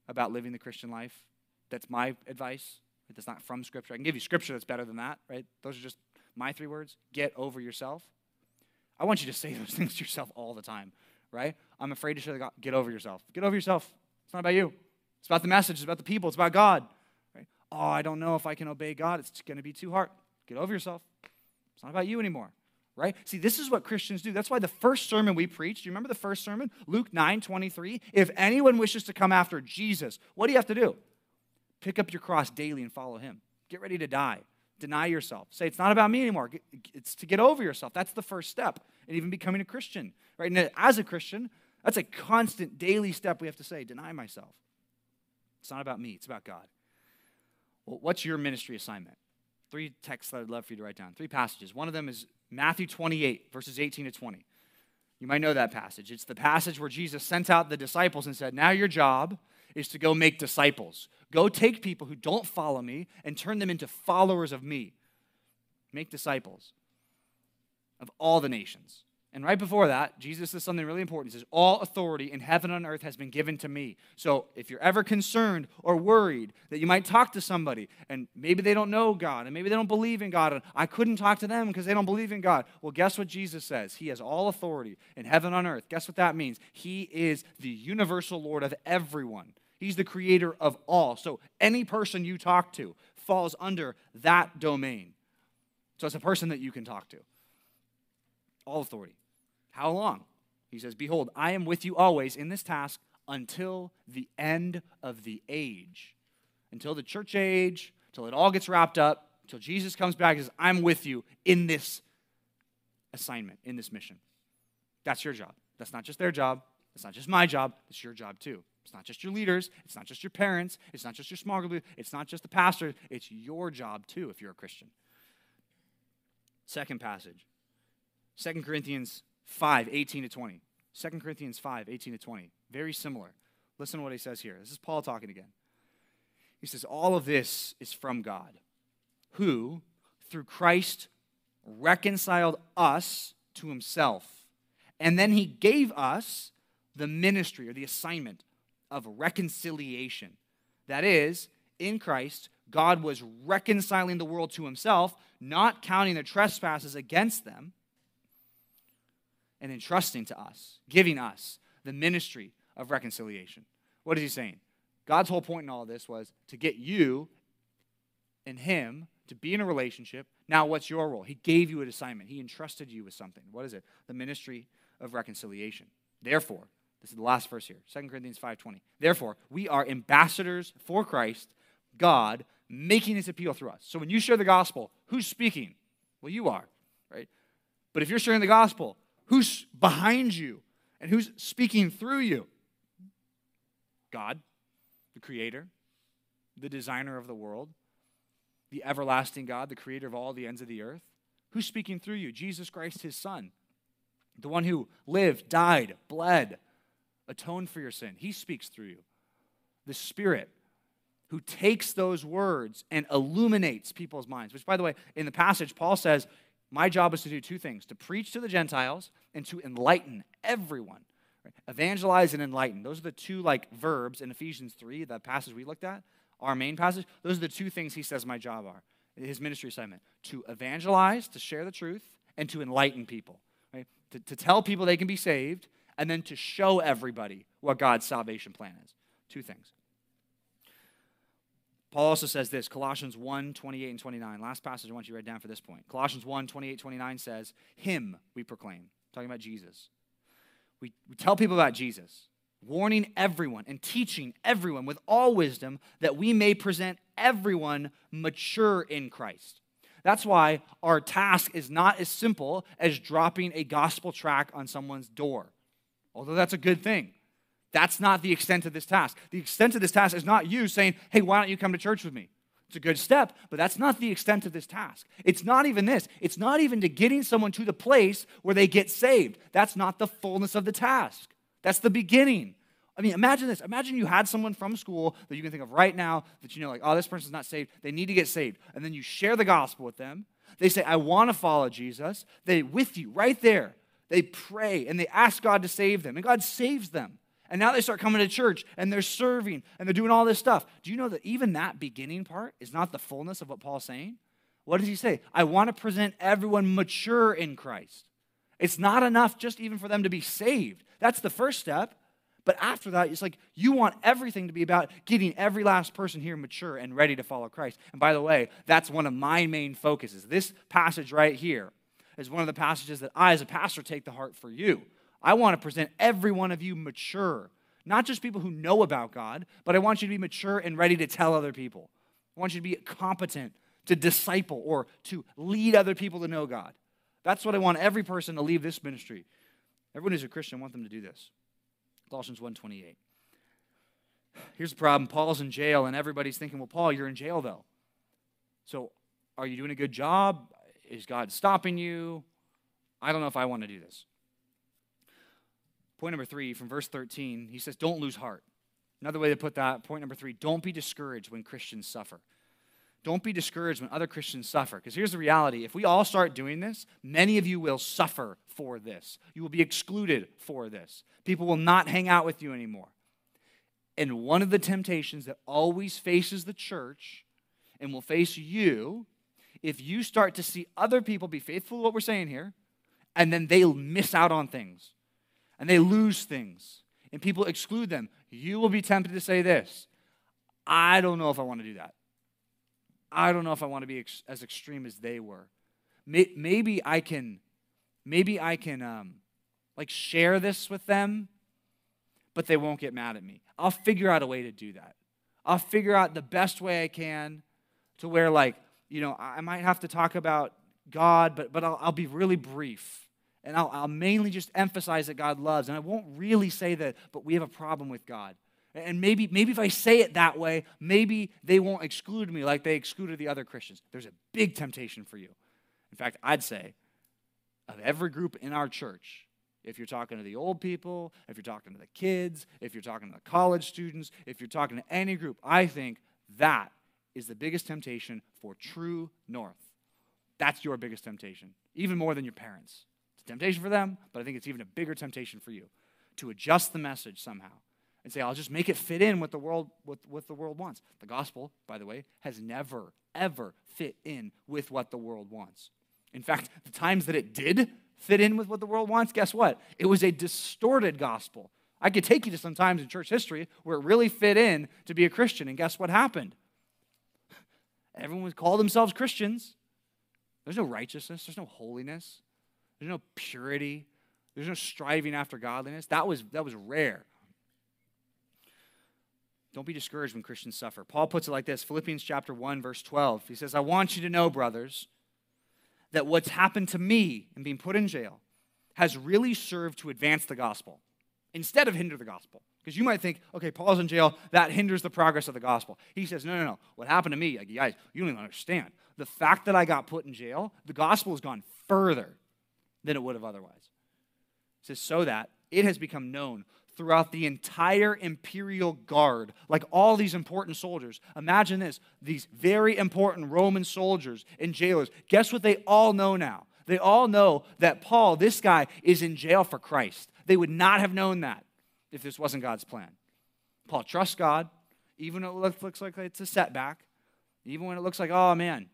about living the Christian life. That's my advice. That's not from Scripture. I can give you Scripture that's better than that, right? Those are just my three words. Get over yourself. I want you to say those things to yourself all the time, right? I'm afraid to say, the God, get over yourself. Get over yourself. It's not about you. It's about the message. It's about the people. It's about God. Right? Oh, I don't know if I can obey God. It's going to be too hard. Get over yourself. It's not about you anymore, right? See, this is what Christians do. That's why the first sermon we preached, do you remember the first sermon? Luke 9 23. If anyone wishes to come after Jesus, what do you have to do? Pick up your cross daily and follow him. Get ready to die. Deny yourself. Say, it's not about me anymore. It's to get over yourself. That's the first step in even becoming a Christian, right? And as a Christian, that's a constant daily step we have to say deny myself. It's not about me, it's about God. Well, what's your ministry assignment? Three texts that I'd love for you to write down, three passages. One of them is Matthew 28, verses 18 to 20. You might know that passage. It's the passage where Jesus sent out the disciples and said, Now your job is to go make disciples. Go take people who don't follow me and turn them into followers of me. Make disciples of all the nations. And right before that, Jesus says something really important. He says, All authority in heaven and on earth has been given to me. So if you're ever concerned or worried that you might talk to somebody and maybe they don't know God and maybe they don't believe in God, and I couldn't talk to them because they don't believe in God. Well, guess what Jesus says? He has all authority in heaven and on earth. Guess what that means? He is the universal Lord of everyone, He's the creator of all. So any person you talk to falls under that domain. So it's a person that you can talk to. All authority. How long? He says, Behold, I am with you always in this task until the end of the age. Until the church age, until it all gets wrapped up, until Jesus comes back and says, I'm with you in this assignment, in this mission. That's your job. That's not just their job. It's not just my job. It's your job too. It's not just your leaders. It's not just your parents. It's not just your small group. It's not just the pastor. It's your job too if you're a Christian. Second passage 2 Corinthians 5, 18 to 20. 2 Corinthians 5, 18 to 20. Very similar. Listen to what he says here. This is Paul talking again. He says, All of this is from God, who, through Christ, reconciled us to himself. And then he gave us the ministry or the assignment of reconciliation. That is, in Christ, God was reconciling the world to himself, not counting their trespasses against them and entrusting to us, giving us the ministry of reconciliation. What is he saying? God's whole point in all this was to get you and him to be in a relationship. Now, what's your role? He gave you an assignment, he entrusted you with something. What is it? The ministry of reconciliation. Therefore, this is the last verse here, 2 Corinthians 5:20. Therefore, we are ambassadors for Christ, God making his appeal through us. So when you share the gospel, who's speaking? Well, you are, right? But if you're sharing the gospel, Who's behind you and who's speaking through you? God, the creator, the designer of the world, the everlasting God, the creator of all the ends of the earth. Who's speaking through you? Jesus Christ, his son, the one who lived, died, bled, atoned for your sin. He speaks through you. The Spirit who takes those words and illuminates people's minds, which, by the way, in the passage, Paul says my job is to do two things to preach to the Gentiles and to enlighten everyone. Right? Evangelize and enlighten. Those are the two like verbs in Ephesians 3, the passage we looked at, our main passage. Those are the two things he says my job are. His ministry assignment to evangelize, to share the truth, and to enlighten people. Right? To, to tell people they can be saved, and then to show everybody what God's salvation plan is. Two things. Paul also says this Colossians 1 28 and 29. Last passage I want you to write down for this point. Colossians 1 28 29 says, Him we proclaim. Talking about Jesus. We, we tell people about Jesus, warning everyone and teaching everyone with all wisdom that we may present everyone mature in Christ. That's why our task is not as simple as dropping a gospel track on someone's door, although that's a good thing. That's not the extent of this task. The extent of this task is not you saying, hey, why don't you come to church with me? It's a good step, but that's not the extent of this task. It's not even this. It's not even to getting someone to the place where they get saved. That's not the fullness of the task. That's the beginning. I mean, imagine this. Imagine you had someone from school that you can think of right now that you know, like, oh, this person's not saved. They need to get saved. And then you share the gospel with them. They say, I want to follow Jesus. They, with you, right there, they pray and they ask God to save them, and God saves them. And now they start coming to church and they're serving and they're doing all this stuff. Do you know that even that beginning part is not the fullness of what Paul's saying? What does he say? I want to present everyone mature in Christ. It's not enough just even for them to be saved. That's the first step. But after that, it's like you want everything to be about getting every last person here mature and ready to follow Christ. And by the way, that's one of my main focuses. This passage right here is one of the passages that I, as a pastor, take to heart for you. I want to present every one of you mature, not just people who know about God, but I want you to be mature and ready to tell other people. I want you to be competent to disciple or to lead other people to know God. That's what I want every person to leave this ministry. Everyone who's a Christian, I want them to do this. Colossians 1:28. Here's the problem. Paul's in jail, and everybody's thinking, well, Paul, you're in jail though. So are you doing a good job? Is God stopping you? I don't know if I want to do this. Point number three from verse 13, he says, Don't lose heart. Another way to put that, point number three, don't be discouraged when Christians suffer. don't be discouraged when other Christians suffer. Because here's the reality if we all start doing this, many of you will suffer for this. You will be excluded for this. People will not hang out with you anymore. And one of the temptations that always faces the church and will face you if you start to see other people be faithful to what we're saying here, and then they miss out on things and they lose things and people exclude them, you will be tempted to say this I don't know if I want to do that. I don't know if I want to be ex- as extreme as they were. May- maybe I can, maybe I can, um, like share this with them, but they won't get mad at me. I'll figure out a way to do that. I'll figure out the best way I can to where, like, you know, I might have to talk about God, but, but I'll, I'll be really brief. And I'll, I'll mainly just emphasize that God loves. And I won't really say that, but we have a problem with God. And maybe, maybe if I say it that way, maybe they won't exclude me like they excluded the other Christians. There's a big temptation for you. In fact, I'd say of every group in our church, if you're talking to the old people, if you're talking to the kids, if you're talking to the college students, if you're talking to any group, I think that is the biggest temptation for True North. That's your biggest temptation, even more than your parents. It's a temptation for them, but I think it's even a bigger temptation for you to adjust the message somehow and say, I'll just make it fit in with the world with what the world wants. The gospel, by the way, has never, ever fit in with what the world wants. In fact, the times that it did fit in with what the world wants, guess what? It was a distorted gospel. I could take you to some times in church history where it really fit in to be a Christian, and guess what happened? Everyone would call themselves Christians. There's no righteousness, there's no holiness, there's no purity, there's no striving after godliness. That was, that was rare. Don't be discouraged when Christians suffer. Paul puts it like this Philippians chapter 1, verse 12. He says, I want you to know, brothers, that what's happened to me in being put in jail has really served to advance the gospel instead of hinder the gospel. Because you might think, okay, Paul's in jail, that hinders the progress of the gospel. He says, no, no, no. What happened to me, like, guys, you don't even understand. The fact that I got put in jail, the gospel has gone further than it would have otherwise. He says, so that it has become known throughout the entire imperial guard, like all these important soldiers. Imagine this these very important Roman soldiers and jailers. Guess what they all know now? They all know that Paul, this guy, is in jail for Christ. They would not have known that if this wasn't God's plan. Paul trusts God, even when it looks like it's a setback, even when it looks like, oh man,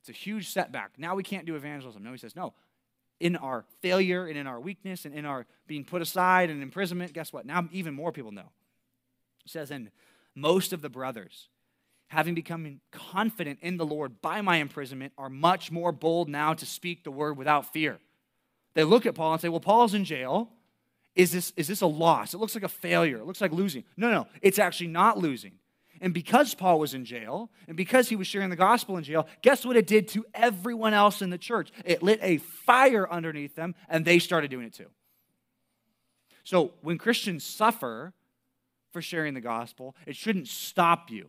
it's a huge setback. Now we can't do evangelism. No, he says, no, in our failure and in our weakness and in our being put aside and imprisonment, guess what? Now even more people know. It says, and most of the brothers, having become confident in the Lord by my imprisonment, are much more bold now to speak the word without fear. They look at Paul and say, well, Paul's in jail. Is this, is this a loss? It looks like a failure. It looks like losing. No, no, it's actually not losing. And because Paul was in jail, and because he was sharing the gospel in jail, guess what it did to everyone else in the church? It lit a fire underneath them, and they started doing it too. So when Christians suffer for sharing the gospel, it shouldn't stop you.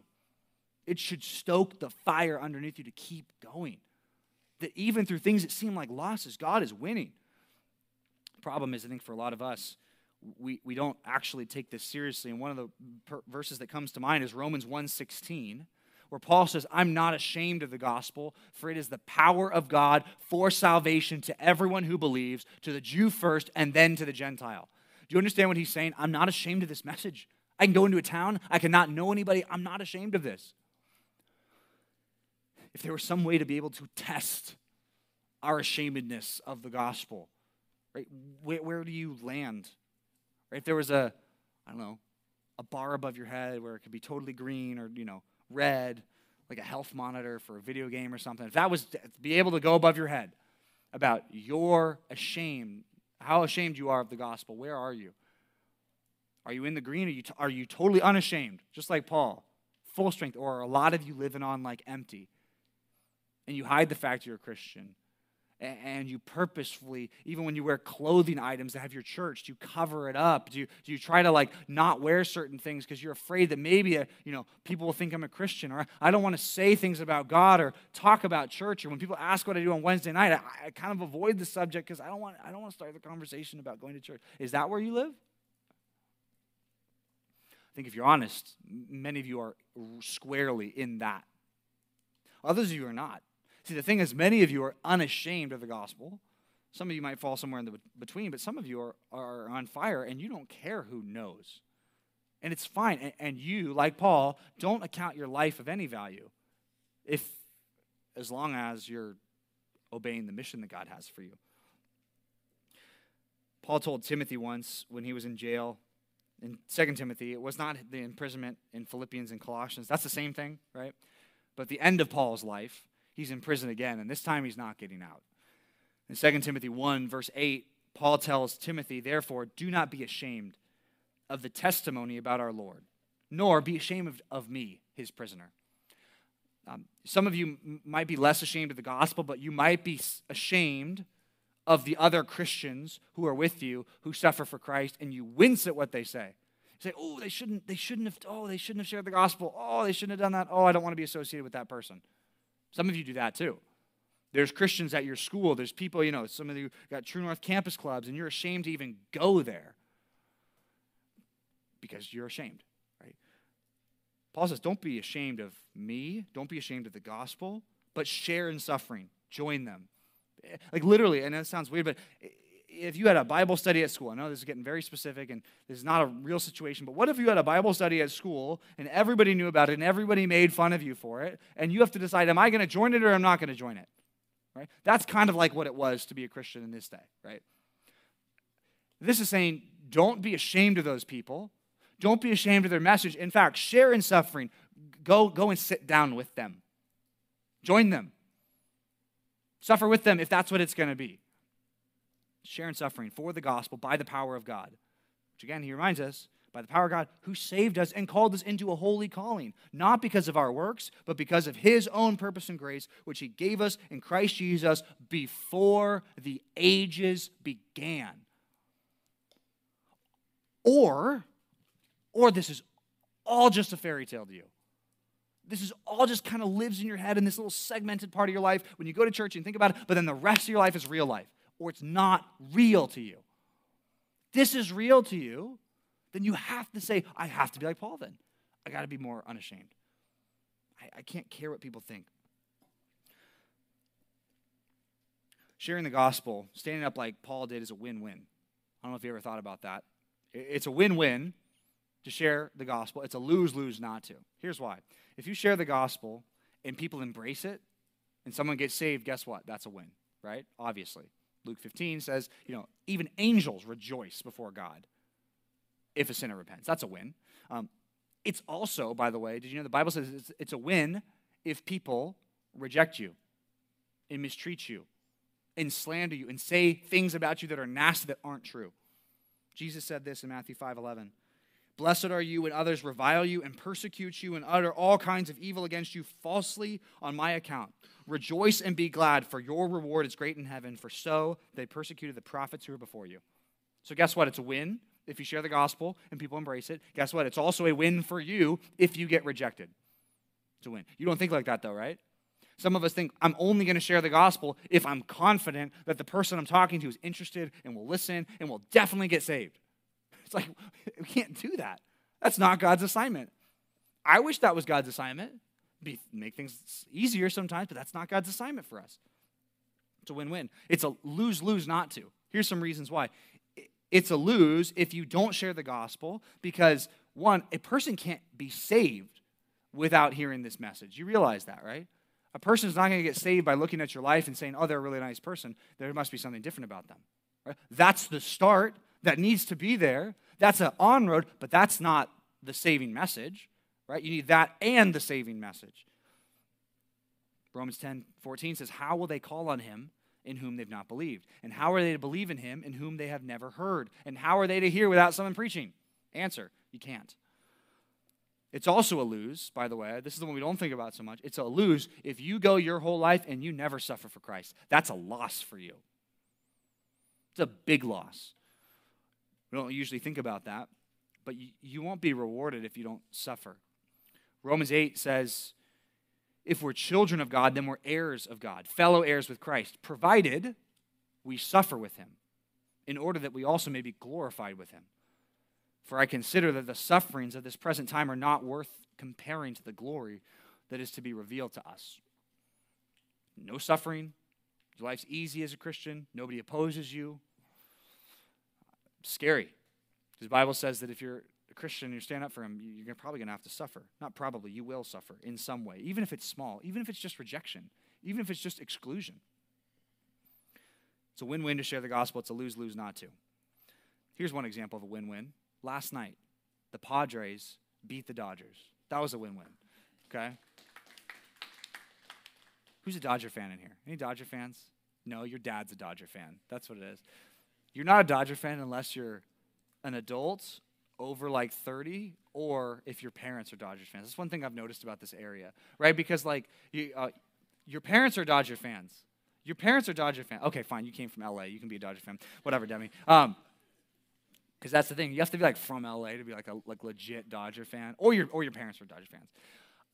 It should stoke the fire underneath you to keep going. That even through things that seem like losses, God is winning. The problem is, I think, for a lot of us, we, we don't actually take this seriously. And one of the per- verses that comes to mind is Romans 1.16, where Paul says, I'm not ashamed of the gospel, for it is the power of God for salvation to everyone who believes, to the Jew first, and then to the Gentile. Do you understand what he's saying? I'm not ashamed of this message. I can go into a town, I cannot know anybody. I'm not ashamed of this. If there was some way to be able to test our ashamedness of the gospel, right, where, where do you land if there was a, I don't know, a bar above your head where it could be totally green or, you know, red, like a health monitor for a video game or something, if that was be able to go above your head about your ashamed, how ashamed you are of the gospel, where are you? Are you in the green? Are you, t- are you totally unashamed, just like Paul, full strength? Or a lot of you living on like empty? And you hide the fact you're a Christian and you purposefully even when you wear clothing items that have your church do you cover it up? Do you, do you try to like not wear certain things because you're afraid that maybe uh, you know people will think i'm a christian or i don't want to say things about god or talk about church or when people ask what i do on wednesday night i, I kind of avoid the subject because i don't want i don't want to start the conversation about going to church. Is that where you live? I think if you're honest many of you are squarely in that. Others of you are not. See, the thing is, many of you are unashamed of the gospel. Some of you might fall somewhere in the between, but some of you are, are on fire and you don't care who knows. And it's fine. And, and you, like Paul, don't account your life of any value if as long as you're obeying the mission that God has for you. Paul told Timothy once when he was in jail in 2 Timothy, it was not the imprisonment in Philippians and Colossians. That's the same thing, right? But the end of Paul's life, he's in prison again, and this time he's not getting out. In 2 Timothy 1, verse 8, Paul tells Timothy, Therefore, do not be ashamed of the testimony about our Lord, nor be ashamed of, me, his prisoner. Um, some of you m- might be less ashamed of the gospel, but you might be ashamed of the other Christians who are with you who suffer for Christ, and you wince at what they say. You say, "Oh, they shouldn't. They shouldn't have. Oh, they shouldn't have shared the gospel. Oh, they shouldn't have done that. Oh, I don't want to be associated with that person." Some of you do that too. There's Christians at your school. There's people, you know, some of you got True North campus clubs, and you're ashamed to even go there because you're ashamed, right? Paul says, Don't be ashamed of me. Don't be ashamed of the gospel, but share in suffering. Join them. Eh, like literally, and that sounds weird, but if you had a Bible study at school, I know this is getting very specific and this is not a real situation, but what if you had a Bible study at school and everybody knew about it and everybody made fun of you for it, and you have to decide, am I going to join it or am I not going to join it? Right? That's kind of like what it was to be a Christian in this day, right? This is saying, don't be ashamed of those people. Don't be ashamed of their message. In fact, share in suffering. Go, go and sit down with them. Join them. Suffer with them if that's what it's going to be. Share in suffering for the gospel by the power of God. Which again, he reminds us by the power of God who saved us and called us into a holy calling, not because of our works, but because of his own purpose and grace, which he gave us in Christ Jesus before the ages began. Or or this is all just a fairy tale to you. This is all just kind of lives in your head in this little segmented part of your life when you go to church and think about it, but then the rest of your life is real life, or it's not real to you. This is real to you, then you have to say, I have to be like Paul then. I got to be more unashamed. I, I can't care what people think. Sharing the gospel, standing up like Paul did, is a win win. I don't know if you ever thought about that. It's a win win to share the gospel. It's a lose lose not to. Here's why. If you share the gospel and people embrace it and someone gets saved, guess what? That's a win, right? Obviously. Luke 15 says, you know, even angels rejoice before God if a sinner repents. That's a win. Um, it's also, by the way, did you know the Bible says it's, it's a win if people reject you and mistreat you and slander you and say things about you that are nasty that aren't true. Jesus said this in Matthew 5 11. Blessed are you when others revile you and persecute you and utter all kinds of evil against you falsely on my account. Rejoice and be glad, for your reward is great in heaven, for so they persecuted the prophets who were before you. So, guess what? It's a win if you share the gospel and people embrace it. Guess what? It's also a win for you if you get rejected. It's a win. You don't think like that, though, right? Some of us think I'm only going to share the gospel if I'm confident that the person I'm talking to is interested and will listen and will definitely get saved. It's like, we can't do that. That's not God's assignment. I wish that was God's assignment. Be, make things easier sometimes, but that's not God's assignment for us. It's a win win. It's a lose lose not to. Here's some reasons why. It's a lose if you don't share the gospel because, one, a person can't be saved without hearing this message. You realize that, right? A person is not going to get saved by looking at your life and saying, oh, they're a really nice person. There must be something different about them. Right? That's the start that needs to be there. That's an on road, but that's not the saving message, right? You need that and the saving message. Romans 10 14 says, How will they call on him in whom they've not believed? And how are they to believe in him in whom they have never heard? And how are they to hear without someone preaching? Answer, you can't. It's also a lose, by the way. This is the one we don't think about so much. It's a lose if you go your whole life and you never suffer for Christ. That's a loss for you. It's a big loss. We don't usually think about that, but you, you won't be rewarded if you don't suffer. Romans 8 says, if we're children of God, then we're heirs of God, fellow heirs with Christ, provided we suffer with him, in order that we also may be glorified with him. For I consider that the sufferings of this present time are not worth comparing to the glory that is to be revealed to us. no suffering. Your life's easy as a Christian. Nobody opposes you. Scary. The Bible says that if you're a Christian and you stand up for him, you're probably going to have to suffer. Not probably, you will suffer in some way, even if it's small, even if it's just rejection, even if it's just exclusion. It's a win win to share the gospel, it's a lose lose not to. Here's one example of a win win. Last night, the Padres beat the Dodgers. That was a win win. Okay? Who's a Dodger fan in here? Any Dodger fans? No, your dad's a Dodger fan. That's what it is. You're not a Dodger fan unless you're an adult over like 30 or if your parents are Dodgers fans. That's one thing I've noticed about this area, right? Because like you, uh, your parents are Dodger fans. Your parents are Dodger fans. Okay, fine. You came from LA. You can be a Dodger fan. Whatever, Demi. Um, because that's the thing. You have to be like from LA to be like a like legit Dodger fan, or your or your parents were Dodger fans.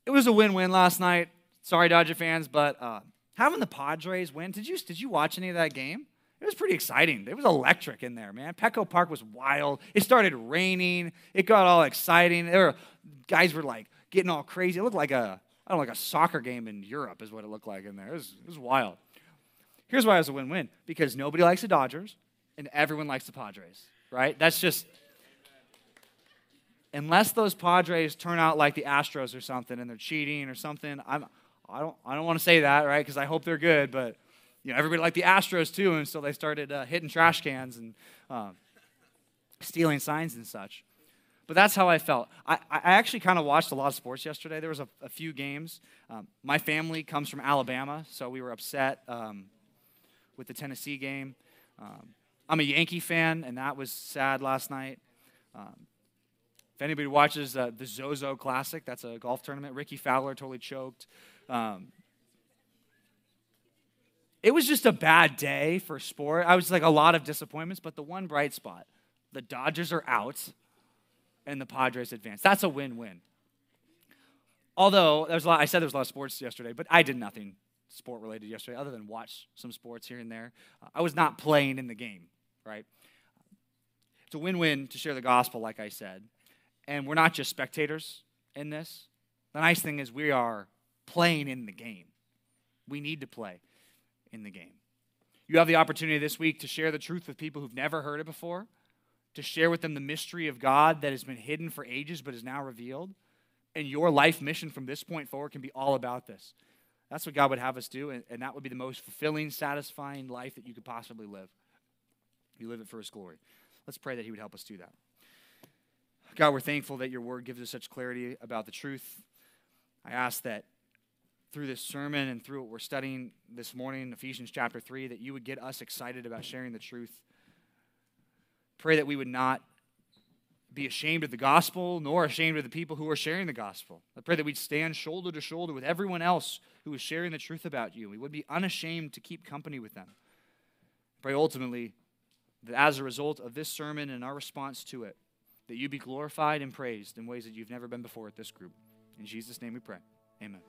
It was a win-win last night. Sorry, Dodger fans, but uh, having the Padres win. Did you did you watch any of that game? It was pretty exciting. It was electric in there, man. Petco Park was wild. It started raining. It got all exciting. There were guys were like getting all crazy. It looked like a I don't know, like a soccer game in Europe is what it looked like in there. It was, it was wild. Here's why it was a win-win because nobody likes the Dodgers and everyone likes the Padres, right? That's just unless those Padres turn out like the Astros or something and they're cheating or something. I'm I don't I don't want to say that, right? Because I hope they're good, but you know everybody liked the Astros too, and so they started uh, hitting trash cans and uh, stealing signs and such. But that's how I felt. I, I actually kind of watched a lot of sports yesterday. There was a, a few games. Um, my family comes from Alabama, so we were upset um, with the Tennessee game. Um, I'm a Yankee fan, and that was sad last night. Um, if anybody watches uh, the Zozo Classic, that's a golf tournament. Rickie Fowler totally choked. Um, it was just a bad day for sport. I was like a lot of disappointments, but the one bright spot the Dodgers are out and the Padres advance. That's a win win. Although there was a lot, I said there was a lot of sports yesterday, but I did nothing sport related yesterday other than watch some sports here and there. I was not playing in the game, right? It's a win win to share the gospel, like I said. And we're not just spectators in this. The nice thing is we are playing in the game. We need to play in the game. You have the opportunity this week to share the truth with people who've never heard it before, to share with them the mystery of God that has been hidden for ages but is now revealed. And your life mission from this point forward can be all about this. That's what God would have us do, and, and that would be the most fulfilling, satisfying life that you could possibly live. You live it for His glory. Let's pray that He would help us do that. God, we're thankful that your word gives us such clarity about the truth. I ask that through this sermon and through what we're studying this morning, Ephesians chapter 3, that you would get us excited about sharing the truth. Pray that we would not be ashamed of the gospel, nor ashamed of the people who are sharing the gospel. I pray that we'd stand shoulder to shoulder with everyone else who is sharing the truth about you. We would be unashamed to keep company with them. Pray ultimately that as a result of this sermon and our response to it, that you be glorified and praised in ways that you've never been before at this group. In Jesus' name we pray. Amen.